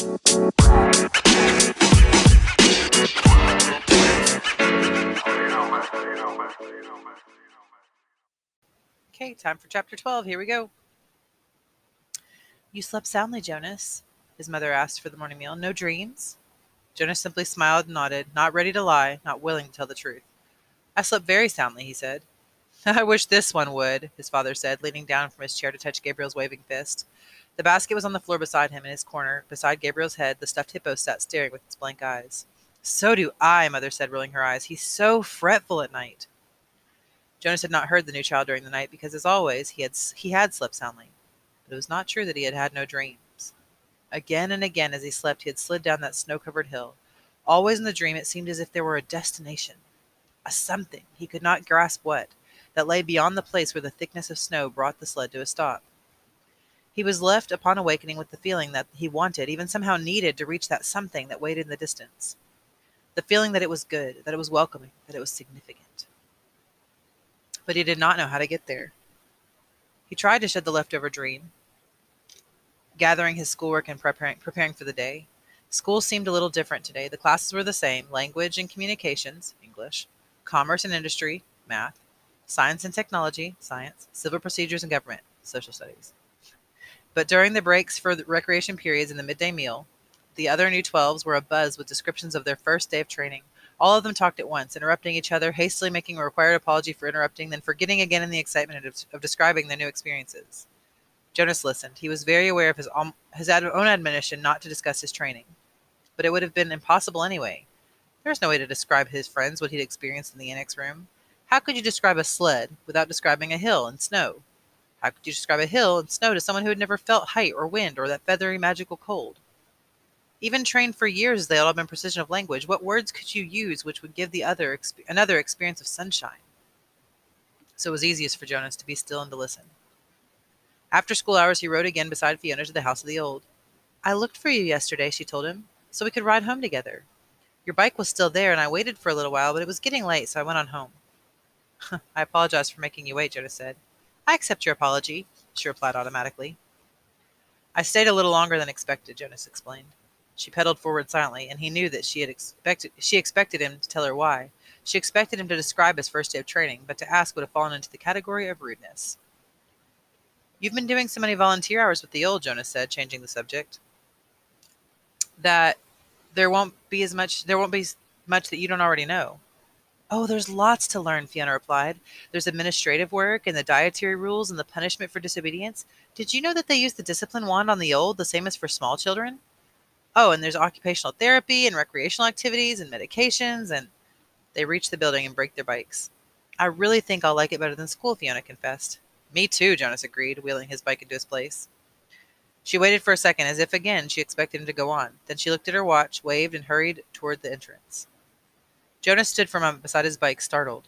Okay, time for chapter 12. Here we go. You slept soundly, Jonas, his mother asked for the morning meal. No dreams? Jonas simply smiled and nodded, not ready to lie, not willing to tell the truth. I slept very soundly, he said. I wish this one would, his father said, leaning down from his chair to touch Gabriel's waving fist. The basket was on the floor beside him in his corner. Beside Gabriel's head, the stuffed hippo sat staring with its blank eyes. So do I, Mother said, rolling her eyes. He's so fretful at night. Jonas had not heard the new child during the night because, as always, he had he had slept soundly. But it was not true that he had had no dreams. Again and again, as he slept, he had slid down that snow-covered hill. Always in the dream, it seemed as if there were a destination, a something he could not grasp what, that lay beyond the place where the thickness of snow brought the sled to a stop. He was left upon awakening with the feeling that he wanted, even somehow needed, to reach that something that waited in the distance. The feeling that it was good, that it was welcoming, that it was significant but he did not know how to get there. He tried to shed the leftover dream, gathering his schoolwork and preparing, preparing for the day. School seemed a little different today. The classes were the same language and communications, English, commerce and industry, math, science and technology, science, civil procedures and government, social studies. But during the breaks for the recreation periods and the midday meal, the other new 12s were abuzz with descriptions of their first day of training, all of them talked at once, interrupting each other, hastily making a required apology for interrupting, then forgetting again in the excitement of, of describing their new experiences. Jonas listened. He was very aware of his, his own admonition not to discuss his training. But it would have been impossible anyway. There was no way to describe his friends what he'd experienced in the annex room. How could you describe a sled without describing a hill and snow? How could you describe a hill and snow to someone who had never felt height or wind or that feathery magical cold? Even trained for years as they all been precision of language, what words could you use which would give the other exp- another experience of sunshine? So it was easiest for Jonas to be still and to listen. After school hours, he rode again beside Fiona to the house of the old. I looked for you yesterday, she told him, so we could ride home together. Your bike was still there, and I waited for a little while, but it was getting late, so I went on home. I apologize for making you wait, Jonas said. I accept your apology, she replied automatically. I stayed a little longer than expected, Jonas explained. She pedaled forward silently, and he knew that she had expected she expected him to tell her why. She expected him to describe his first day of training, but to ask would have fallen into the category of rudeness. You've been doing so many volunteer hours with the old, Jonas said, changing the subject. That there won't be as much there won't be much that you don't already know. Oh, there's lots to learn, Fiona replied. There's administrative work and the dietary rules and the punishment for disobedience. Did you know that they use the discipline wand on the old, the same as for small children? Oh, and there's occupational therapy and recreational activities and medications. And they reach the building and break their bikes. I really think I'll like it better than school, Fiona confessed. Me too, Jonas agreed, wheeling his bike into his place. She waited for a second, as if again she expected him to go on. Then she looked at her watch, waved, and hurried toward the entrance. Jonas stood for a moment beside his bike, startled.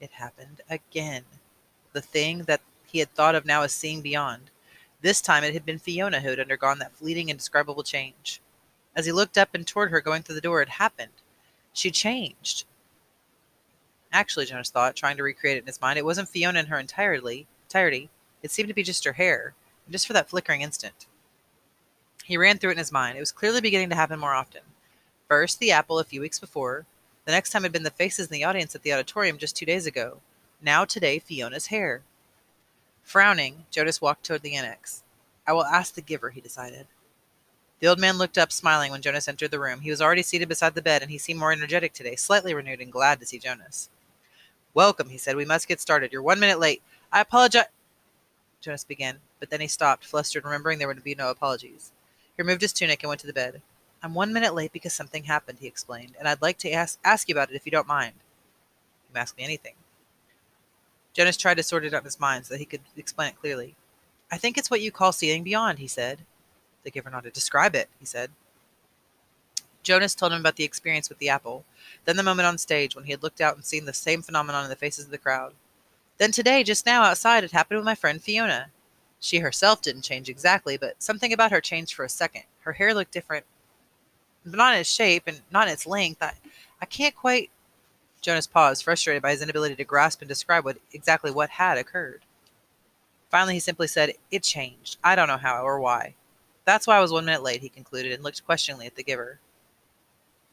It happened again. The thing that he had thought of now as seeing beyond. This time it had been Fiona who had undergone that fleeting, indescribable change. As he looked up and toward her going through the door, it happened. She changed. Actually, Jonas thought, trying to recreate it in his mind, it wasn't Fiona in her entirely entirety. It seemed to be just her hair, and just for that flickering instant. He ran through it in his mind. It was clearly beginning to happen more often. First, the apple a few weeks before. The next time had been the faces in the audience at the auditorium just two days ago. Now, today, Fiona's hair. Frowning, Jonas walked toward the annex. I will ask the giver, he decided. The old man looked up, smiling, when Jonas entered the room. He was already seated beside the bed, and he seemed more energetic today, slightly renewed and glad to see Jonas. Welcome, he said. We must get started. You're one minute late. I apologize. Jonas began, but then he stopped, flustered, remembering there would be no apologies. He removed his tunic and went to the bed. I'm one minute late because something happened, he explained, and I'd like to ask, ask you about it if you don't mind. You can ask me anything. Jonas tried to sort it out in his mind so that he could explain it clearly. I think it's what you call seeing beyond, he said. The giver nodded. Describe it, he said. Jonas told him about the experience with the apple, then the moment on stage when he had looked out and seen the same phenomenon in the faces of the crowd. Then today, just now outside, it happened with my friend Fiona. She herself didn't change exactly, but something about her changed for a second. Her hair looked different, not in its shape and not in its length. I, I can't quite Jonas paused, frustrated by his inability to grasp and describe what exactly what had occurred. Finally, he simply said, It changed. I don't know how or why. That's why I was one minute late, he concluded, and looked questioningly at the giver.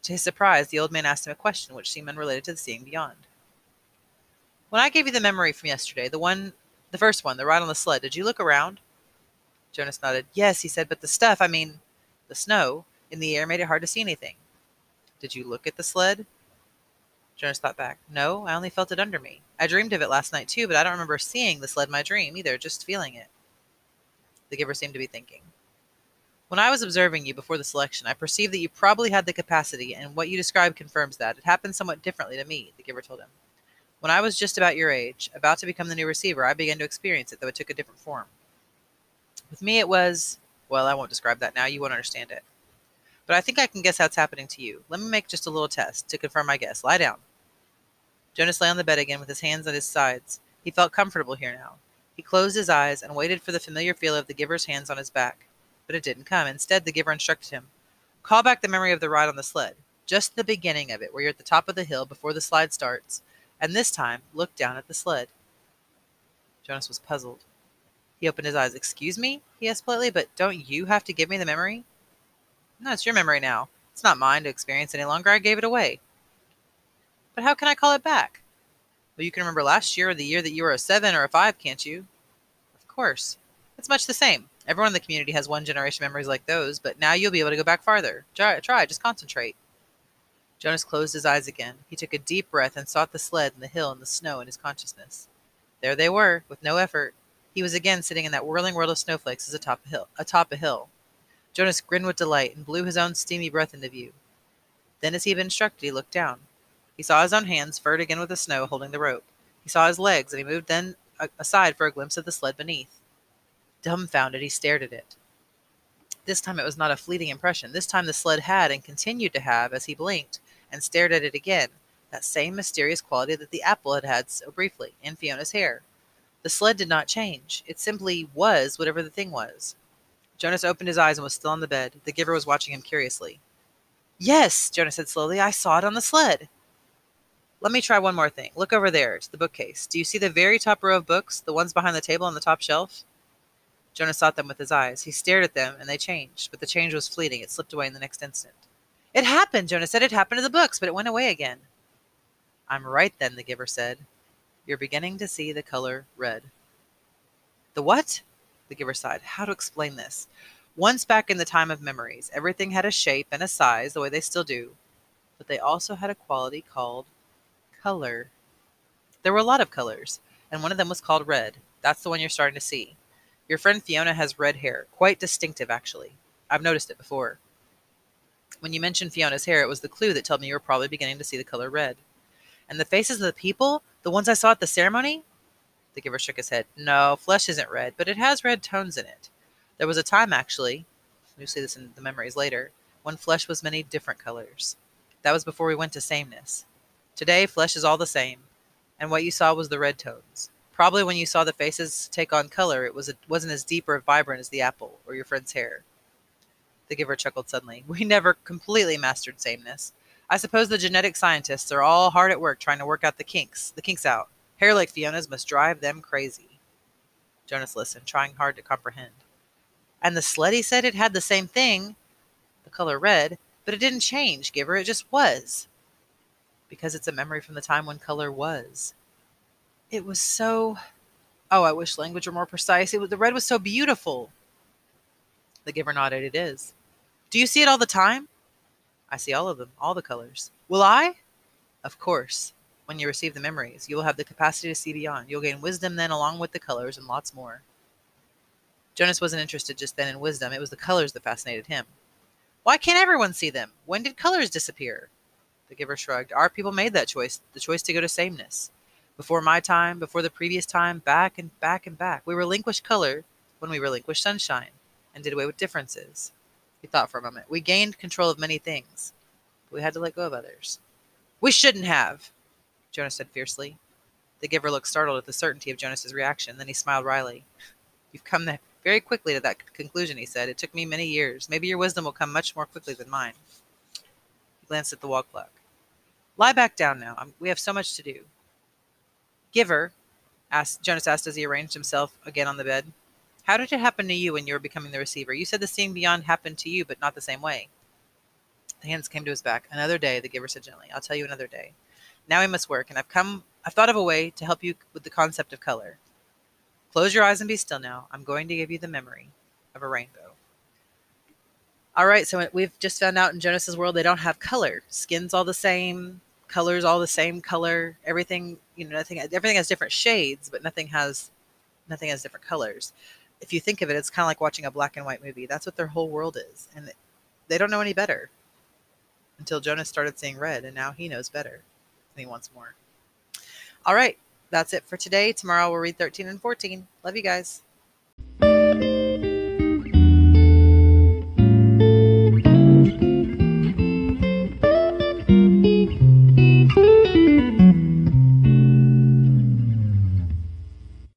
To his surprise, the old man asked him a question which seemed unrelated to the seeing beyond. When I gave you the memory from yesterday, the one, the first one, the ride on the sled, did you look around? Jonas nodded. Yes, he said, but the stuff, I mean, the snow in the air made it hard to see anything. Did you look at the sled? Jonas thought back. No, I only felt it under me. I dreamed of it last night too, but I don't remember seeing the sled in my dream either, just feeling it. The giver seemed to be thinking. When I was observing you before the selection, I perceived that you probably had the capacity, and what you described confirms that. It happened somewhat differently to me, the giver told him. When I was just about your age, about to become the new receiver, I began to experience it, though it took a different form. With me, it was, well, I won't describe that now, you won't understand it. But I think I can guess how it's happening to you. Let me make just a little test to confirm my guess. Lie down. Jonas lay on the bed again with his hands at his sides. He felt comfortable here now. He closed his eyes and waited for the familiar feel of the giver's hands on his back. But it didn't come. Instead, the giver instructed him Call back the memory of the ride on the sled, just the beginning of it, where you're at the top of the hill before the slide starts, and this time look down at the sled. Jonas was puzzled. He opened his eyes. Excuse me? he asked politely, but don't you have to give me the memory? No, it's your memory now. It's not mine to experience any longer. I gave it away. But how can I call it back? Well, you can remember last year or the year that you were a seven or a five, can't you? Of course. It's much the same. Everyone in the community has one generation memories like those, but now you'll be able to go back farther. Try, try, just concentrate. Jonas closed his eyes again. He took a deep breath and sought the sled and the hill and the snow in his consciousness. There they were, with no effort. He was again sitting in that whirling world of snowflakes as atop a hill. Atop a hill. Jonas grinned with delight and blew his own steamy breath into view. Then, as he had been instructed, he looked down. He saw his own hands furred again with the snow, holding the rope. He saw his legs, and he moved then aside for a glimpse of the sled beneath. Dumbfounded, he stared at it. This time it was not a fleeting impression. This time the sled had and continued to have, as he blinked and stared at it again, that same mysterious quality that the apple had had so briefly in Fiona's hair. The sled did not change. It simply was whatever the thing was. Jonas opened his eyes and was still on the bed. The giver was watching him curiously. Yes, Jonas said slowly. I saw it on the sled. Let me try one more thing. Look over there to the bookcase. Do you see the very top row of books, the ones behind the table on the top shelf? Jonas sought them with his eyes. He stared at them, and they changed, but the change was fleeting. It slipped away in the next instant. It happened, Jonas said. It happened to the books, but it went away again. I'm right then, the giver said. You're beginning to see the color red. The what? The giver sighed. How to explain this? Once back in the time of memories, everything had a shape and a size, the way they still do, but they also had a quality called color. There were a lot of colors, and one of them was called red. That's the one you're starting to see. Your friend Fiona has red hair, quite distinctive, actually. I've noticed it before. When you mentioned Fiona's hair, it was the clue that told me you were probably beginning to see the color red. And the faces of the people, the ones I saw at the ceremony? The giver shook his head. No, flesh isn't red, but it has red tones in it. There was a time, actually, you'll see this in the memories later, when flesh was many different colors. That was before we went to sameness. Today, flesh is all the same, and what you saw was the red tones. Probably when you saw the faces take on color, it was wasn't as deep or vibrant as the apple or your friend's hair. The giver chuckled suddenly. We never completely mastered sameness. I suppose the genetic scientists are all hard at work trying to work out the kinks, the kinks out. Hair like Fiona's must drive them crazy. Jonas listened, trying hard to comprehend. And the sled, he said, it had the same thing, the color red, but it didn't change, Giver. It just was because it's a memory from the time when color was. It was so. Oh, I wish language were more precise. It was, the red was so beautiful. The giver nodded. It is. Do you see it all the time? I see all of them, all the colors. Will I? Of course. When you receive the memories, you will have the capacity to see beyond. You'll gain wisdom then, along with the colors, and lots more. Jonas wasn't interested just then in wisdom, it was the colors that fascinated him. Why can't everyone see them? When did colors disappear? The giver shrugged. Our people made that choice, the choice to go to sameness. Before my time, before the previous time, back and back and back. We relinquished color when we relinquished sunshine and did away with differences. He thought for a moment. We gained control of many things, but we had to let go of others. We shouldn't have, Jonas said fiercely. The giver looked startled at the certainty of Jonas's reaction. Then he smiled wryly. You've come very quickly to that conclusion, he said. It took me many years. Maybe your wisdom will come much more quickly than mine. He glanced at the wall clock. Lie back down now. I'm, we have so much to do. Giver, asked, Jonas asked as he arranged himself again on the bed. How did it happen to you when you were becoming the receiver? You said the seeing beyond happened to you, but not the same way. The hands came to his back. Another day, the giver said gently. I'll tell you another day. Now we must work, and I've come I've thought of a way to help you with the concept of color. Close your eyes and be still now. I'm going to give you the memory of a rainbow. All right, so we've just found out in Jonas's world they don't have color. Skin's all the same, colors all the same color. Everything, you know, nothing everything has different shades, but nothing has nothing has different colors. If you think of it, it's kind of like watching a black and white movie. That's what their whole world is. And they don't know any better until Jonas started seeing red, and now he knows better wants more. All right, that's it for today. Tomorrow we'll read 13 and 14. Love you guys.